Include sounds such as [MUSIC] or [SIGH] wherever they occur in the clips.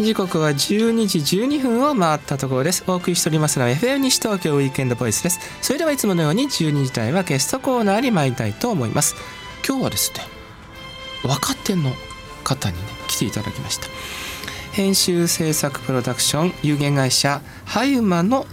時刻は12時12分を回ったところです。お送りしておりますのは FM 西東京ウィークエンドボイスです。それではいつものように12時台はゲストコーナーに参りたいと思います。今日はですね若手の方にね来ていただきました。編集制作プロダクション有限会社ハユマの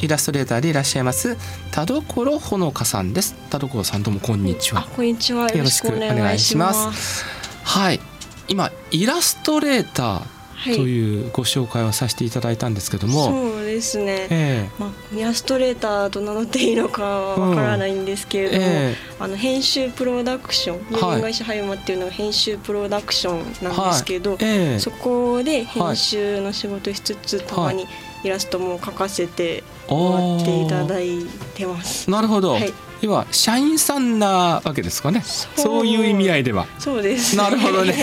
イラストレーターでいらっしゃいます田所ほのかさんです。田所さんどうもこんにちは。こんにちは。よろしくお願いします。はい。今イラストレーターというご紹介をさせていただいたんですけども、そうですね、えー、まあ、イラストレーターと名乗っていいのかわからないんですけれども、うん。えー、あの編集プロダクション有限会社はゆまっていうのは編集プロダクションなんですけど、はい。えー、そこで編集の仕事しつつ、たまにイラストも描かせてもらっていただいてます。なるほど、はい。要は社員さんなわけですかね。そう。いう意味合いでは。そうです、ね、なるほどね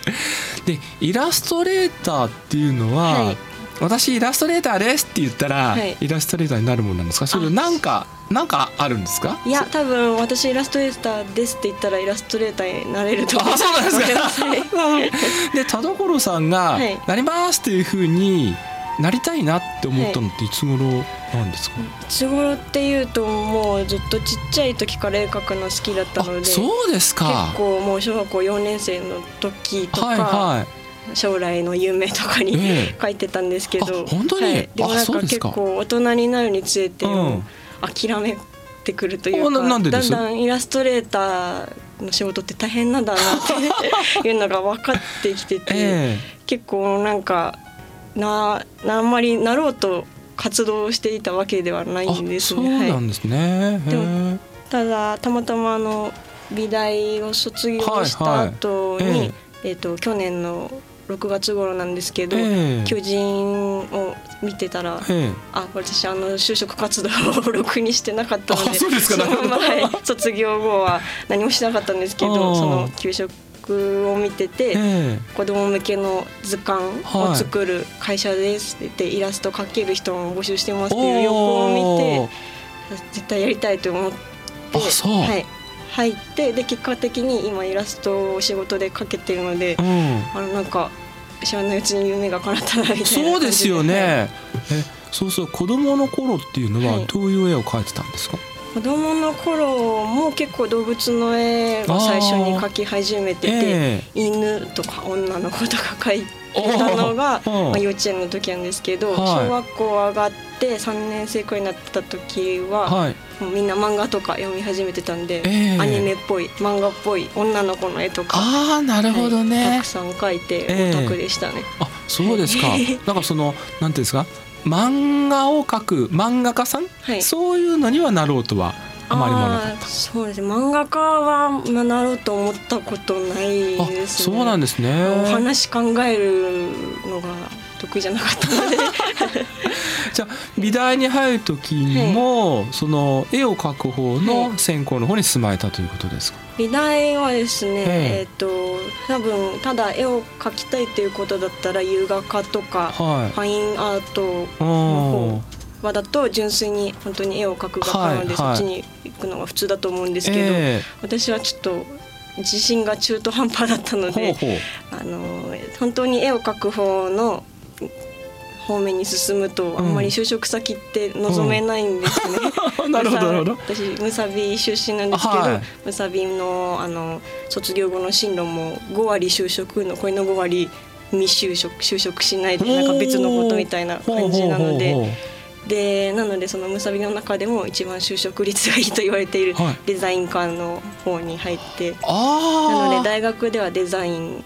[LAUGHS] でイラストレーターっていうのは、はい、私イラストレーターですって言ったら、はい、イラストレーターになるものなんですか？それなんかなんかあるんですか？いや多分私イラストレーターですって言ったらイラストレーターになれると思あそうなんですか。[LAUGHS] で田所さんが「なります」っていうふうになりたいなって思ったのっていつ頃なんですか、はい、いつ頃っていうともうずっとちっちゃい時から絵描くの好きだったのでそうですか。結構もう小学校4年生の時とか、はいはい、将来の夢とかに、えー、書いてたんですけど本当に、はい、でもなんか結構大人になるにつれて、諦めてくるというかだんだんイラストレーターの仕事って大変なんだなっていうのが分かってきてて、[LAUGHS] えー、結構なんかなあんまりなろうと活動していたわけではないんですね。そうなんですね、はい、でもただたまたまあの美大を卒業した後に、はいはい、えー、と去年の6月頃なんですけど、えー、求人を見てたら、えー、あ私あの就職活動をろくにしてなかったのでそうですか、ね、はい、卒業後は何もしなかったんですけどその給食を見てて、えー、子供向けの図鑑を作る会社ですって言ってイラスト描ける人も募集してますっていう横を見て絶対やりたいと思ってはい、入ってで結果的に今イラストを仕事で描けてるので、うん、あのなんか知らないうちに夢が叶ったなみたいな [LAUGHS] そうですよね。えそうそう子供の頃っていうのはどういう絵を描いてたんですか、はい子供の頃も結構動物の絵を最初に描き始めてて、えー、犬とか女の子とか描いてたのが、まあ、幼稚園の時なんですけど、はい、小学校上がって3年生くらいになった時は、はい、もうみんな漫画とか読み始めてたんで、えー、アニメっぽい漫画っぽい女の子の絵とかあなるほどね、はい、たくさん描いてオタクでしたね。えー、あそうですか。[LAUGHS] なんかそのなんていうんですか？漫画を描く漫画家さん、はい、そういうのにはなろうとはあまりもなかった。そうです。漫画家はなろうと思ったことないですね。そうなんですね。お話考えるのが得意じゃなかったので [LAUGHS] じゃあ美大に入る時にも、はい、その絵を描く方の専攻の方に住まれたということですか、美大はですね、えっ、ー、と多分ただ絵を描きたいということだったら優画家とか、はい、ファインアートの方だと純粋に本当に絵を描く画家なので、そっちに行くのが普通だと思うんですけど、えー、私はちょっと自信が中途半端だったのであの本当に絵を描く方の方面に進むとあんまり就職先って望めないんですね。うん、なるほどなるほど。私ムサビ出身なんですけど、はい、ムサビのあの卒業後の進路も5割就職残りの5割未就職就職しないでなんか別のことみたいな感じなので。でなのでそのムサビの中でも一番就職率がいいと言われているデザイン科の方に入って、はい、なので大学ではデザインを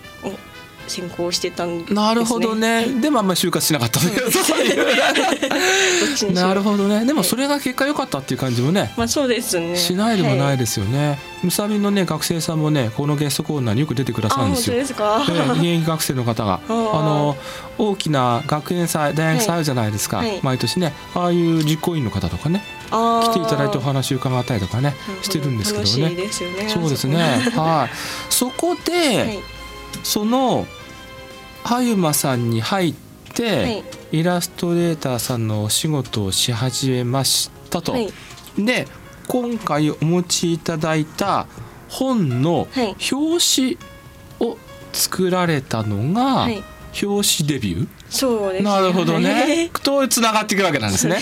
専攻してたんです、ね、なるほどね。でもあんまり就活しなかった。[LAUGHS] なるほどね。でもそれが結果良かったっていう感じもね、まあそうですね。しないでもないですよね、むさびのね学生さんもねこのゲストコーナーによく出てくださるんですよ。ですか、現役学生の方が。[LAUGHS] あの大きな学園祭大学祭あるじゃないですか、はい、毎年ね。ああいう実行委員の方とかね。来ていただいてお話伺ったりとかねしてるんですけどね。ね。そうですね。はい。そこで、はい、その葉馬さんに入って、はい、イラストレーターさんのお仕事をし始めましたと。はい、で今回お持ちいただいた本の表紙を作られたのが、はい、表紙デビュー？そうです、ね、なるほどね。[LAUGHS] とつながっていくわけなんですね。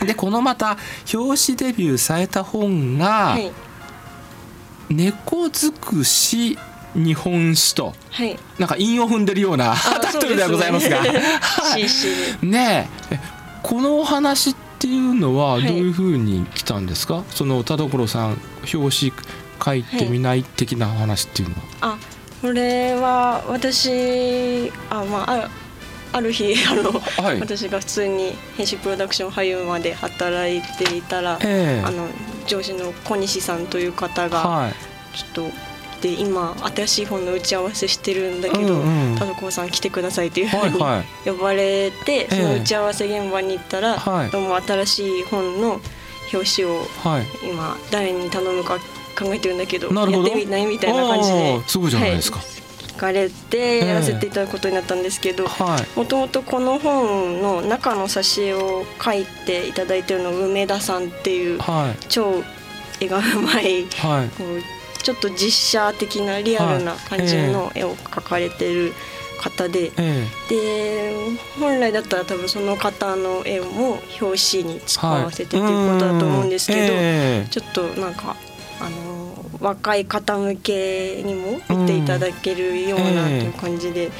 で、ね、このまた表紙デビューされた本が、はい、猫づくし日本史と、はい、なんか韻を踏んでるような [LAUGHS] タイトルではございますが、ね。え。このお話っていうのはどういうふうに来たんですか、はい、その田所さん表紙書いてみない的な話っていうのは。あこれは私あまああある日あの、はい、私が普通に編集プロダクション俳優まで働いていたら、えー、あの上司の小西さんという方が、はい、ちょっとで今新しい本の打ち合わせしてるんだけど、田所さん来てくださいっていうふうに呼ばれて、その打ち合わせ現場に行ったら、えー、どうも新しい本の表紙を今誰に頼むか考えてるんだけどやってみないみたいな感じですごいじゃないですか、はい。聞かれてやらせていただくことになったんですけどもともとこの本の中の挿絵を書いていただいてるの梅田さんっていう、はい、超絵がうまい、はい、ちょっと実写的なリアルな感じの絵を描かれてる方で、えで本来だったら多分その方の絵も表紙に使わせてということだと思うんですけど、えちょっとなんかあの若い方向けにも見ていただけるようなという感じで、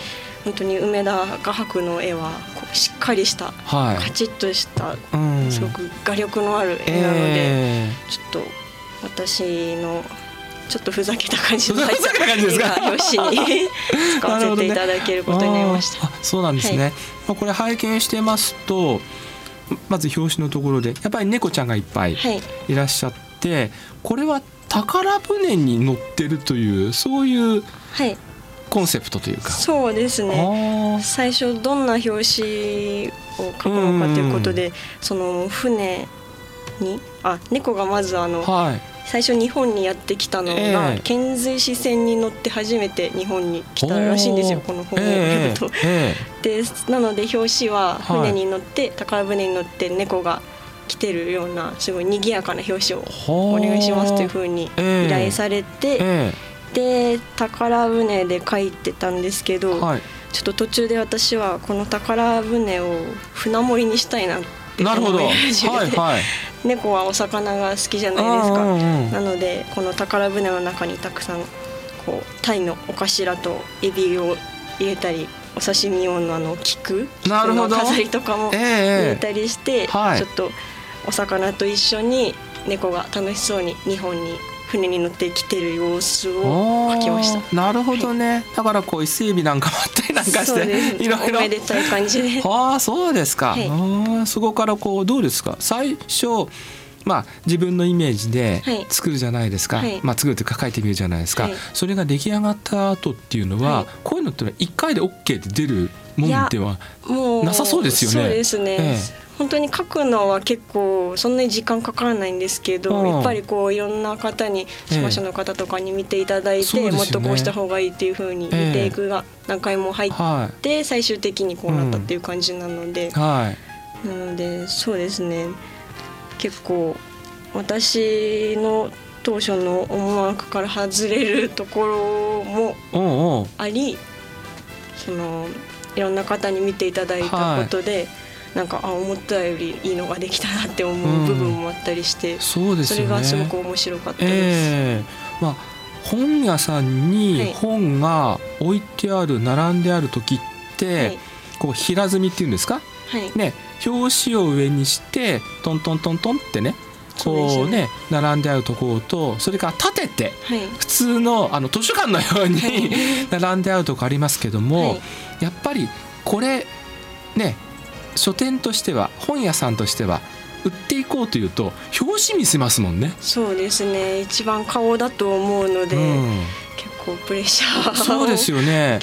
本当に梅田画伯の絵はしっかりした、はい、カチッとした、うん、すごく画力のある絵なので、えー、ちょっと私のちょっとふざけた感じの入った絵が表紙に使わせていただけることになりました。ね、そうなんですね、はい、まあ、これ拝見してますとまず表紙のところでやっぱり猫ちゃんがいっぱいい。らっしゃって、はい、これは宝船に乗ってるというそういうコンセプトというか、そうですね。最初どんな表紙を書くのかということで、その船にあ猫がまずあの、はい、最初日本にやってきたのが、えー、遣隋使船に乗って初めて日本に来たらしいんですよこの本を読むと。えー、でなので表紙は船に乗って、はい、宝船に乗って猫が来てるようなすごい賑やかな表紙をお願いしますというふうに依頼されて、えー、で宝船で書いてたんですけど、はい、ちょっと途中で私はこの宝船を船盛りにしたいなって思い始めて、[LAUGHS] はいはい、猫はお魚が好きじゃないですか、なのでこの宝船の中にたくさんこうタイのお頭とエビを入れたりお刺身用のあの菊の飾りとかも入れたりして、えーはい、ちょっとお魚と一緒に猫が楽しそうに日本に船に乗ってきてる様子を描きました。なるほどね、はい、だからこう伊勢海老なんかもあったりなんかしていろいろ。おめでたい感じで。ああそうですか、はい、あそこからこうどうですか？最初まあ、自分のイメージで作るじゃないですか、はい、まあ、作るというか書いてみるじゃないですか、はい、それが出来上がった後っていうのは、はい、こういうのって1回で OK で出るもんではなさそうですよね。そうですね、ええ本当に書くのは結構そんなに時間かからないんですけど、やっぱりこういろんな方に司会者の方とかに見ていただいて、ええ、もっとこうした方がいいっていうふうに見ていくが何回も入って、最終的にこうなったっていう感じなので、はい、なのでそうですね。結構私の当初の思惑から外れるところもありそのいろんな方に見ていただいたことで、はい、なんかあ思ったよりいいのができたなって思う部分もあったりして、うん、そうです、ね、それがすごく面白かったです。えー、まあ本屋さんに本が置いてある、並んである時って、はい、こう平積みっていうんですか、はい、ね表紙を上にしてトントントントンってねこうね並んであるところとそれから立てて、普通のあの図書館のように [LAUGHS] 並んであるとこありますけども、やっぱりこれね書店としては本屋さんとしては売っていこうというと表紙見せますもんね。そうですね。一番顔だと思うので、うん、結構プレッシャーそうですよね。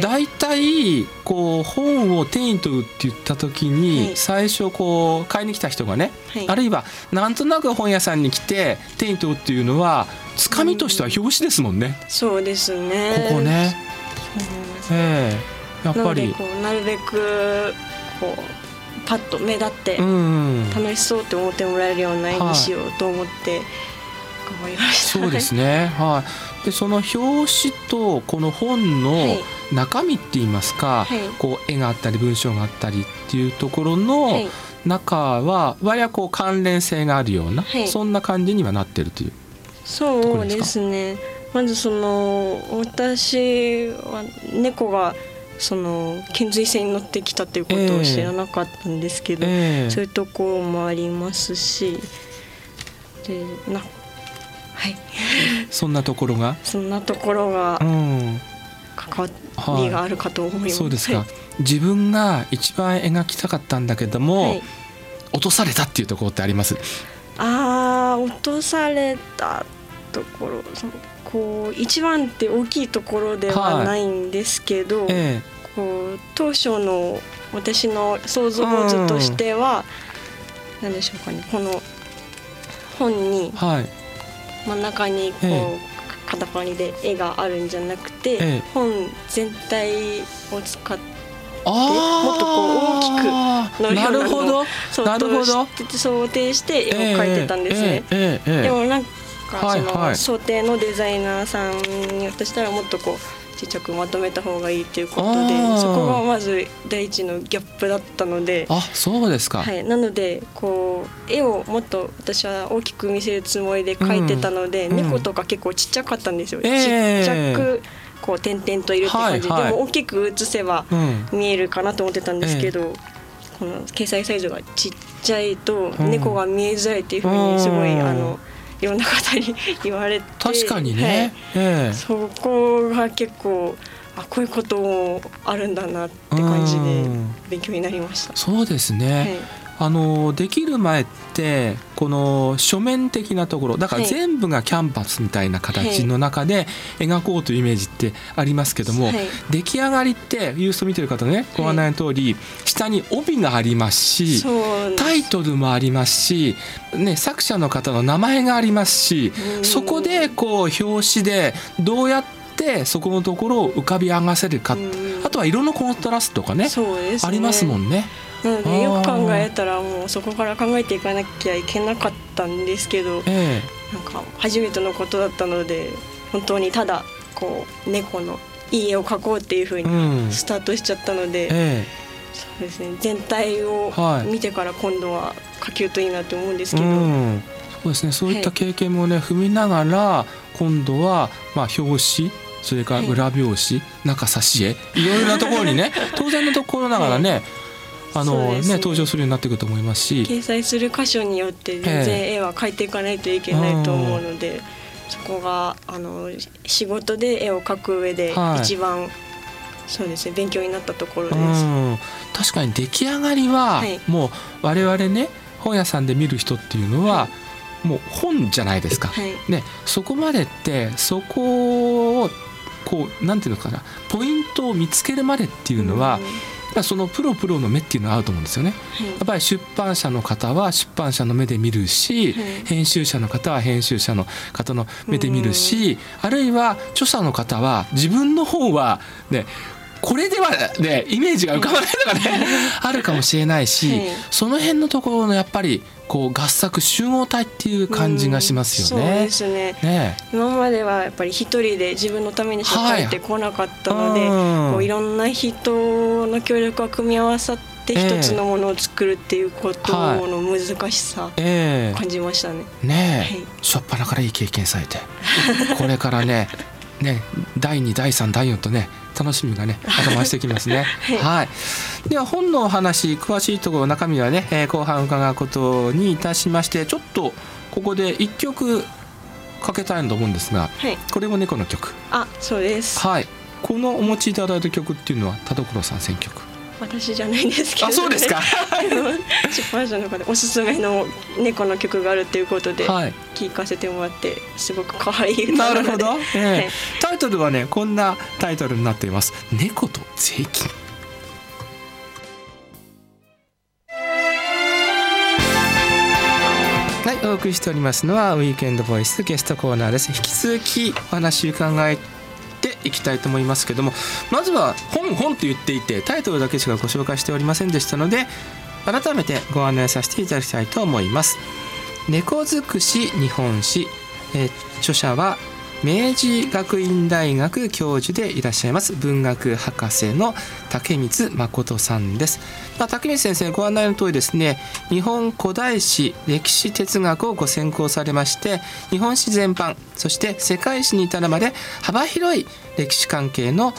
大体、はい、こう本を手に取るって言った時に、はい、最初こう買いに来た人がね、はい、あるいはなんとなく本屋さんに来て手に取るっていうのはつかみとしては表紙ですもんね、うん、そうですね。ここね。ええ。ー、やっぱり。なるべくこうパッと目立って楽しそうって思ってもらえるような演技しようと思って張りました。そうですね。はい。でその表紙とこの本の中身って言いますか、はい、こう絵があったり文章があったりっていうところの中は割合こう関連性があるような、はい、そんな感じにはなってるというそうですね。まずその私は猫がその遣隋船に乗ってきたっていうことを知らなかったんですけど、えー、そういうところもありますしでなはい。そんなところが？[LAUGHS] そんなところが関わりがあるかと思います、はい、そうですか、自分が一番描きたかったんだけども、はい、落とされたっていうところってあります？ああ落とされたところそのこう一番って大きいところではないんですけど、はい。えー、こう当初の私の想像図としては、うん、何でしょうかねこの本に真ん中にこう、えー、片パニで絵があるんじゃなくて、えー、本全体を使ってもっとこう大きくのるほど。なるほど。想定して絵を描いてたんですね。でもなんかその想定のデザイナーさんにとしたらもっとこうちっちゃくまとめた方がいいということでそこがまず第一のギャップだったので。あそうですか、はい、なのでこう絵をもっと私は大きく見せるつもりで描いてたので、うん、猫とか結構ちっちゃかったんですよ、ちっちゃくこう点々といるって感じ、はいはい、でも大きく写せば見えるかなと思ってたんですけど、うん、この掲載サイズがちっちゃいと猫が見えづらいっていうふうにすごい、あの。いろんな方に言われて。確かにね、はい。えー、そこが結構あこういうこともあるんだなって感じで勉強になりました。そうですね、はい。あのできる前ってこの書面的なところだから全部がキャンパスみたいな形の中で描こうというイメージってありますけども、はい、出来上がりってユースト見てる方ねご案内の通り、下に帯がありますしタイトルもありますし、ね、作者の方の名前がありますしそこでこう表紙でどうやってそこのところを浮かび上がせるかあとは色のコントラストとかね、ね、ありますもんね。なのでよく考えたらもうそこから考えていかなきゃいけなかったんですけど、えー、なんか初めてのことだったので本当にただこう猫のいい絵を描こうっていうふうにスタートしちゃったので、うんえ。ー、そうですね。全体を見てから今度は描けるといいなと思うんですけど。うん。そうですね、そういった経験もね、はい、踏みながら今度はまあ表紙それから裏表紙、はい、中挿絵いろいろなところにね [LAUGHS] 当然のところながらね、はい。あのね、ね、登場するようになってくると思いますし。掲載する箇所によって全然絵は描いていかないといけないと思うので、そこがあの仕事で絵を描く上で一番、はい、そうですね勉強になったところです。確かに出来上がりは、はい、もう我々ね本屋さんで見る人っていうのは、はい、もう本じゃないですか、はい、ね、そこまでってそこをこうなんていうのかなポイントを見つけるまでっていうのは、うんそのプロプロの目っていうのはあると思うんですよね、はい、やっぱり出版社の方は出版社の目で見るし、はい、編集者の方は編集者の方の目で見るし、あるいは著者の方は自分の方はねこれではねイメージが浮かばないのがねあるかもしれないし、その辺のところのやっぱりこう合作集合体っていう感じがしますよね。そうですね。ね。今まではやっぱり一人で自分のためにしか書いてこなかったので、はい、こういろんな人の協力が組み合わさって一つのものを作るっていうことの難しさ感じましたね。えー、ねえ、はい、初っ端からいい経験されて。これからねね第2第3第4とね楽しみがね [LAUGHS] 頭してきますね。はい、はい、では本のお話詳しいところ中身はね、えー、後半伺うことにいたしましてちょっとここで一曲かけたいと思うんですが、はい、これも猫の曲。あそうです。はいこのお持ちいただいた曲っていうのは田所さん選曲。私じゃないんですけど、ね、あそうですか。[LAUGHS] 出版社の方でおすすめの猫の曲があるということで聞かせてもらってすごく可愛いなるほど、えーはい、タイトルはねこんなタイトルになっています。猫と税金。はい、お送りしておりますのはウィークエンドボイスゲストコーナーです。引き続きお話伺いいきたいと思いますけどもまずは本本と言っていてタイトルだけしかご紹介しておりませんでしたので改めてご案内させていただきたいと思います。猫尽くし日本史え、著者は明治学院大学教授でいらっしゃいます文学博士の竹光誠さんです、まあ、竹光先生ご案内の通りですね日本古代史歴史哲学をご専攻されまして日本史全般そして世界史に至るまで幅広い歴史関係の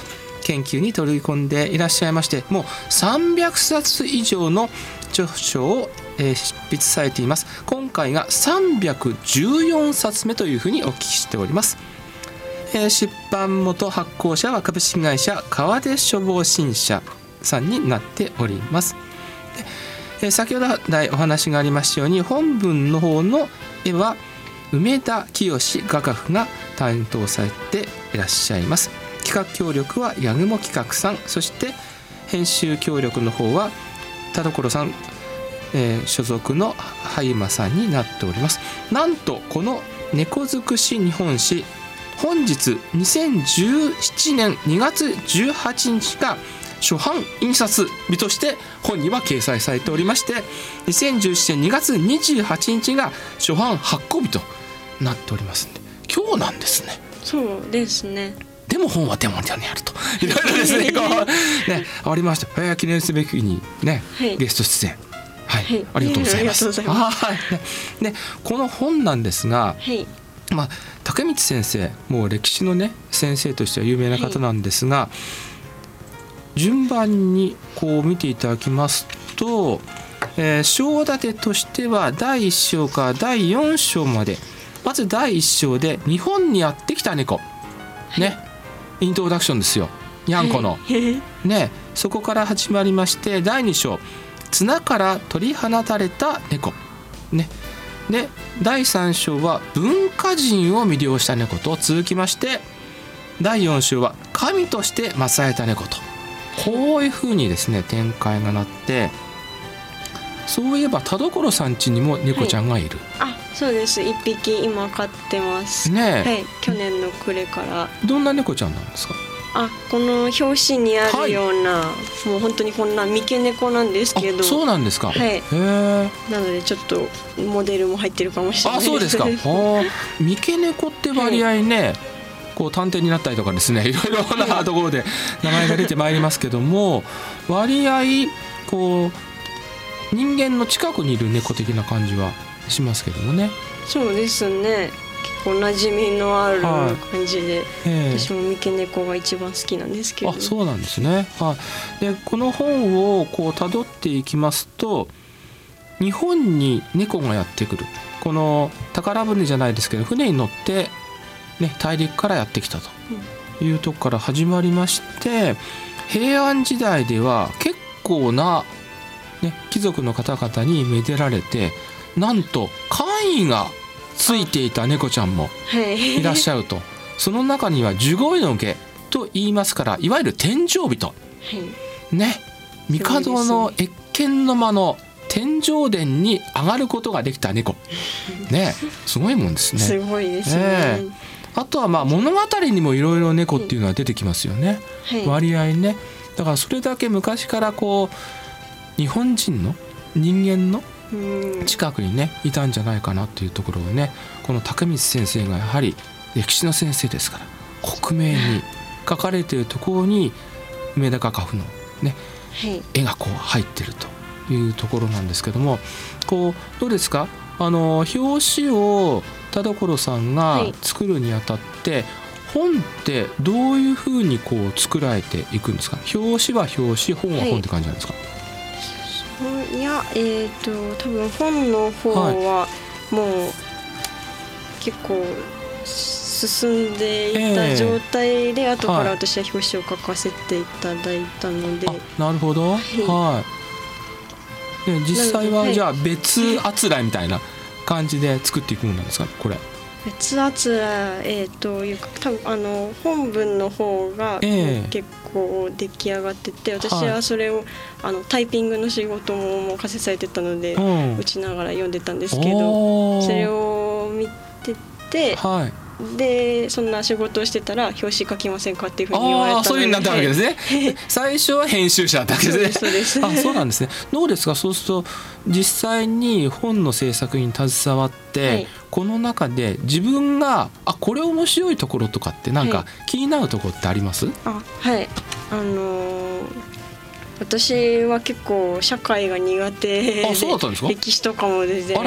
研究に取り込んでいらっしゃいましてもう300冊以上の著書をえ執筆されています。今回が314冊目というふうにお聞きしております、出版元発行者は株式会社川出書房新社さんになっております。え、先ほどお話がありましたように本文の方の絵は梅田清画家府が担当されていらっしゃいます。企画協力は八雲企画さんそして編集協力の方は田所さんえー、所属の萩馬さんになっております。なんとこの猫尽くし日本史本日2017年2月18日が初版印刷日として本には掲載されておりまして2017年2月28日が初版発行日となっておりますんで今日なんですね。そうですね。でも本は手元にあると。いろいろですね [LAUGHS] こうねありました、えー、記念すべきにね、はい、ゲスト出演。はい、ありがとうございます。はい、で、この本なんですが、はい、まあ竹光先生、もう歴史のね先生としては有名な方なんですが、はい、順番にこう見ていただきますと、えー、章立てとしては第1章から第4章まで、まず第1章で日本にやってきた猫、ね、イントロダクションですよ。にゃんこの、ね、そこから始まりまして第2章。綱から取り放たれた猫。ねで第3章は文化人を魅了した猫と続きまして第4章は神として祀られた猫と。こういうふうにですね展開がなってそういえば田所さん家にも猫ちゃんがいる、はい、あそうです。一匹今飼ってます。ねはい。去年の暮れから。どんな猫ちゃんなんですか？あこの表紙にあるような、はい、もう本当にこんな三毛猫なんですけど。そうなんですか。はい。なのでちょっとモデルも入ってるかもしれないあそうですか。[LAUGHS] 三毛猫って割合ね、はい、こう探偵になったりとかですねいろいろなところで名前が出てまいりますけども割合こう人間の近くにいる猫的な感じはしますけどもね。そうですね構馴染みのある感じで、はいえ。ー、私も三毛猫が一番好きなんですけど。あそうなんですね、はい、でこの本をこう辿っていきますと日本に猫がやってくる。この宝船じゃないですけど船に乗って、ね、大陸からやってきたと。いうとこから始まりまして、平安時代では結構な、ね、貴族の方々にめでられてなんと官位がついていた猫ちゃんもい。らっしゃると、その中には十五位の下と言いますからいわゆる天井人、はい、ね。帝の謁見の間の天井殿に上がることができた猫。ね。すごいもんですね。すごいですね、ね、あとはまあ物語にもいろいろ猫っていうのは出てきますよね、はい、割合ね。だからそれだけ昔からこう日本人の人間の近くにねいたんじゃないかなっていうところをねこの高光先生がやはり歴史の先生ですから克明に書かれているところに梅田画家譜のね、はい、絵がこう入ってるというところなんですけどもこうどうですか？あの表紙を田所さんが作るにあたって、はい、本ってどういうふうにこう作られていくんですか？表紙は表紙本は本って感じなんですか、はいいやえっ、ー、と多分本の方はもう結構進んでいた状態で、えー、後から私は表紙を書かせていただいたので、はい、なるほど。はい、で実際はじゃあ別あつらいみたいな感じで作っていくものなんですかこれ別あつらえー、というか多分あの本文の方が結構出来上がってて、私はそれを、あのタイピングの仕事ももう課せされてたので、打ちながら読んでたんですけどそれを見てて、はい、でそんな仕事をしてたら表紙書きませんかっていうふうに言われたので。そういうふうになったわけですね。最初は編集者だったわけですねあそうなんですね。どうですか？そうすると実際に本の制作に携わって、はい、この中で自分があこれ面白いところとかってなんか気になるところってあります、はい、あはい。あのー私は結構社会が苦手で歴史とかも全然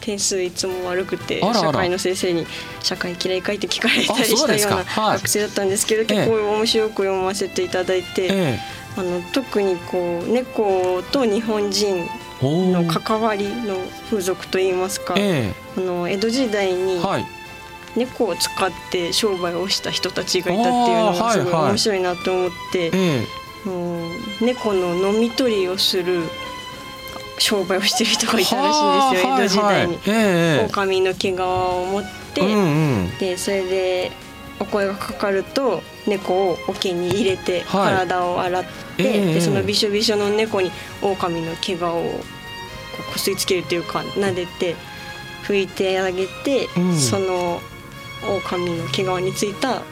点数いつも悪くて社会の先生に「社会嫌いかい?」って聞かれたりしたような学生だったんですけど結構面白く読ませていただいて、あの特にこう猫と日本人の関わりの風俗といいますか、あの江戸時代に、猫を使って商売をした人たちがいたっていうのがすごい面白いなと思って、猫の飲み取りをする商売をしてる人がいたらしいんですよ江戸時代に、はいはい、狼の毛皮を持って、うんうん、でそれでお声がかかると猫を桶に入れて体を洗って、はい、でそのびしょびしょの猫に狼の毛皮をこすりつけるというか撫でて拭いてあげて、うん、その狼の毛皮についた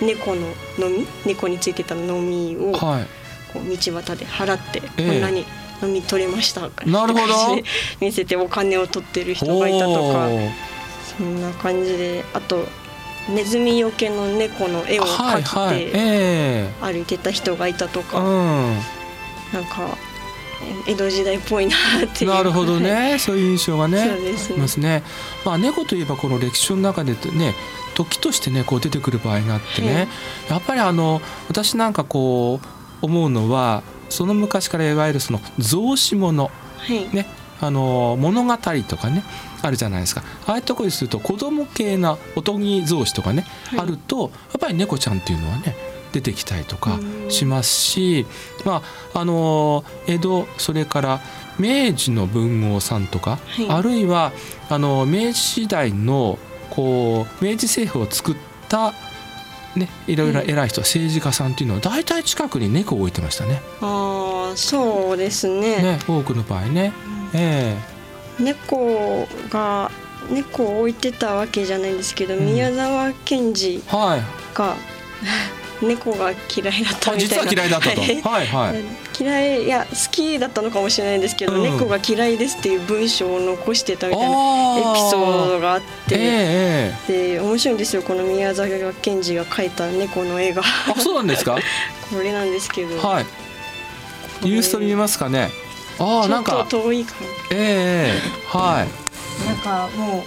猫ののみ猫についてたのみを、はい、こう道端で払って、こんなに飲み取れましたなるほど。[LAUGHS] 見せてお金を取ってる人がいたとかそんな感じであとネズミよけの猫の絵を描いて歩いてた人がいたとか、はいはい、なんか江戸時代っぽいなってなるほどね。そういう印象がね [LAUGHS] そうますね。まあ猫といえばこの歴史の中でね時としてねこう出てくる場合があってね、やっぱりあの私なんかこう思うのはその昔からいわゆるその造詞物、はい、ねあの物語とかねあるじゃないですか。ああいうとこにすると子供系なおとぎ造詞とかね、はい、あるとやっぱり猫ちゃんっていうのはね出てきたりとかしますし、まあ、あの江戸それから明治の文豪さんとか、はい、あるいはあの明治時代のこう明治政府を作ったね、いろいろ偉い人、政治家さんっていうのは大体近くに猫を置いてましたね。ああそうですね。ね多くの場合ね。うん、ええ。ー、猫が猫を置いてたわけじゃないんですけど、うん、宮沢賢治が、はい猫が嫌いだったみたいな。実は嫌いだったと。はいはい。嫌いいや好きだったのかもしれないんですけど、うん、猫が嫌いですっていう文章を残してたみたいなエピソードがあって、えー、で面白いんですよこの宮沢賢治が描いた猫の絵が。あそうなんですか？[LAUGHS] これなんですけど。はい。ユースト見えますかね？ああなんか遠いかええー、はい。なんかも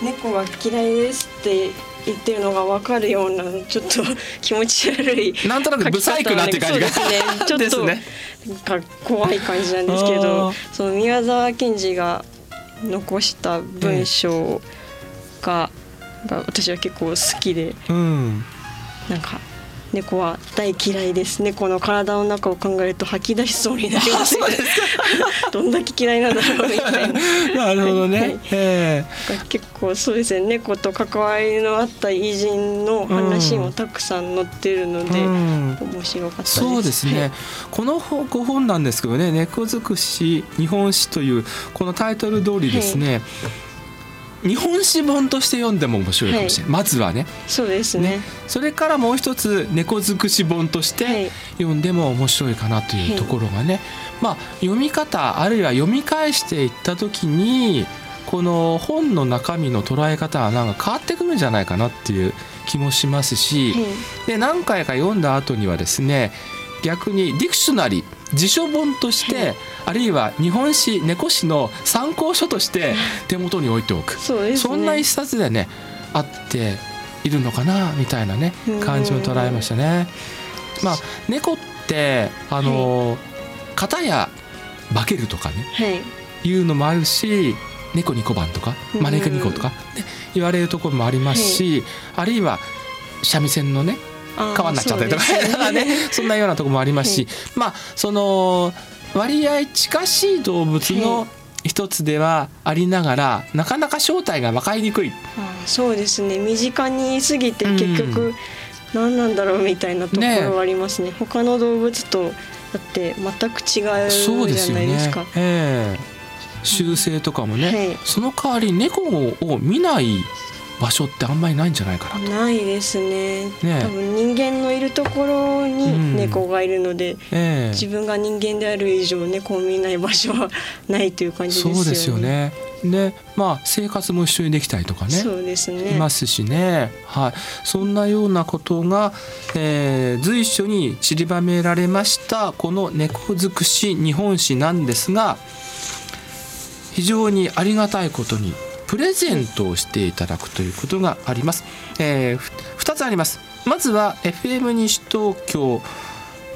う猫が嫌いですって言ってるのが分かるようなちょっと気持ち悪い [LAUGHS] なんとなくブサイクなって感じがそうですね。ちょっとね、怖い感じなんですけどその宮沢賢治が残した文章が,、が私は結構好きで、うん、なんか猫は大嫌いです猫の体の中を考えると吐き出しそうになります。[LAUGHS] どんだけ嫌いなんだろうみたいな。[LAUGHS] なるほどね、はい、結構そうですね。猫と関わりのあった偉人の話もたくさん載ってるので、うん、面白かったです。そうですね、このご本なんですけどね「猫尽くし日本史」というこのタイトル通りですね、はい日本史本として読んでも面白いかもしれない、はい、まずはね。そうですね、ね、それからもう一つ猫尽くし本として読んでも面白いかなというところがね、はい、まあ読み方あるいは読み返していった時にこの本の中身の捉え方はなんか変わってくるんじゃないかなっていう気もしますし、はい、で何回か読んだ後にはですね逆にディクショナリー辞書本として、あるいは日本史猫史の参考書として手元に置いておく。そ、ね,、んな一冊でねあっているのかなみたいなね感じも捉えましたね。まあ猫ってあの、はい、型や化けるとかね、はい、いうのもあるし猫2個番とか招く2個とか、ね、言われるところもありますし、はい、あるいは三味線のね川になっちゃったりとか。ね。[LAUGHS] そんなようなところもありますし、まあその割合近しい動物の一つではありながらなかなか正体が分かりにくい。そうですね。身近にすぎて結局、何なんだろうみたいなところはありますね。ね他の動物とだって全く違うじゃないですか。すね。えー、習性とかもね、はい、その代わり猫を見ない場所ってあんまりないんじゃないかなないですね。ね多分人間のいるところに猫がいるので、うんえ。ー、自分が人間である以上猫を見ない場所はないという感じですよね。そうですよね。でまあ生活も一緒にできたりとかね。そうですね。いますしね、はい、そんなようなことが、えー、随所に散りばめられましたこの猫尽くし日本史なんですが非常にありがたいことにプレゼントをしていただくということがあります。えー、2つあります。まずは FM 西東京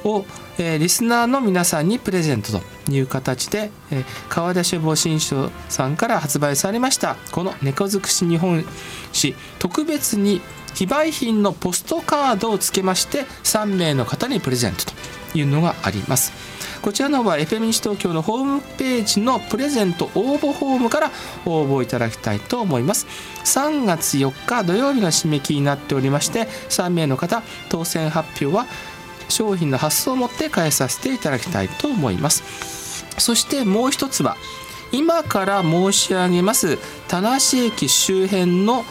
を、えー、リスナーの皆さんにプレゼントという形で、えー、川田書房新書さんから発売されましたこの猫尽くし日本史特別に非売品のポストカードをつけまして3名の方にプレゼントというのがあります。こちらの方は FM 西東京のホームページのプレゼント応募フォームから応募いただきたいと思います3月4日土曜日の締め切りになっておりまして3名の方当選発表は商品の発送をもって返させていただきたいと思いますそしてもう一つは今から申し上げます田無駅周辺の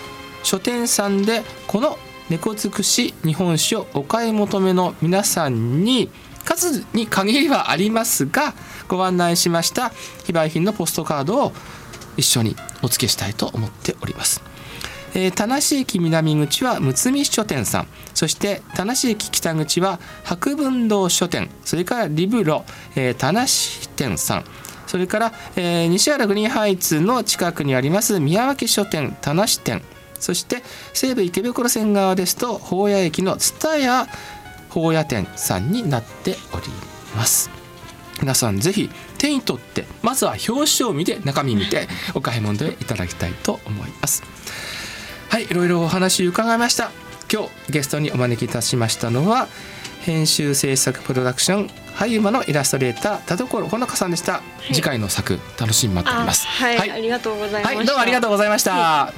書店さんでこの猫尽くし日本酒をお買い求めの皆さんに数に限りはありますがご案内しました非売品のポストカードを一緒にお付けしたいと思っております。えー、田無駅南口は睦見書店さん。そして田無駅北口は博文堂書店。それからリブロ、えー、田無店さん。それから、えー、西原グリーンハイツの近くにあります宮脇書店田無店。そして西武池袋線側ですと宝谷駅の蔦屋高野店さんになっております。皆さんぜひ手に取ってまずは表紙を見て中身見てお買い物でいただきたいと思います。はいいろいろお話伺いました。今日ゲストにお招きいたしましたのは編集制作プロダクション俳優のイラストレーター田所ほのかさんでした、はい、次回の作楽しみに待っております。はい、はい、ありがとうございました、はい、どうもありがとうございました、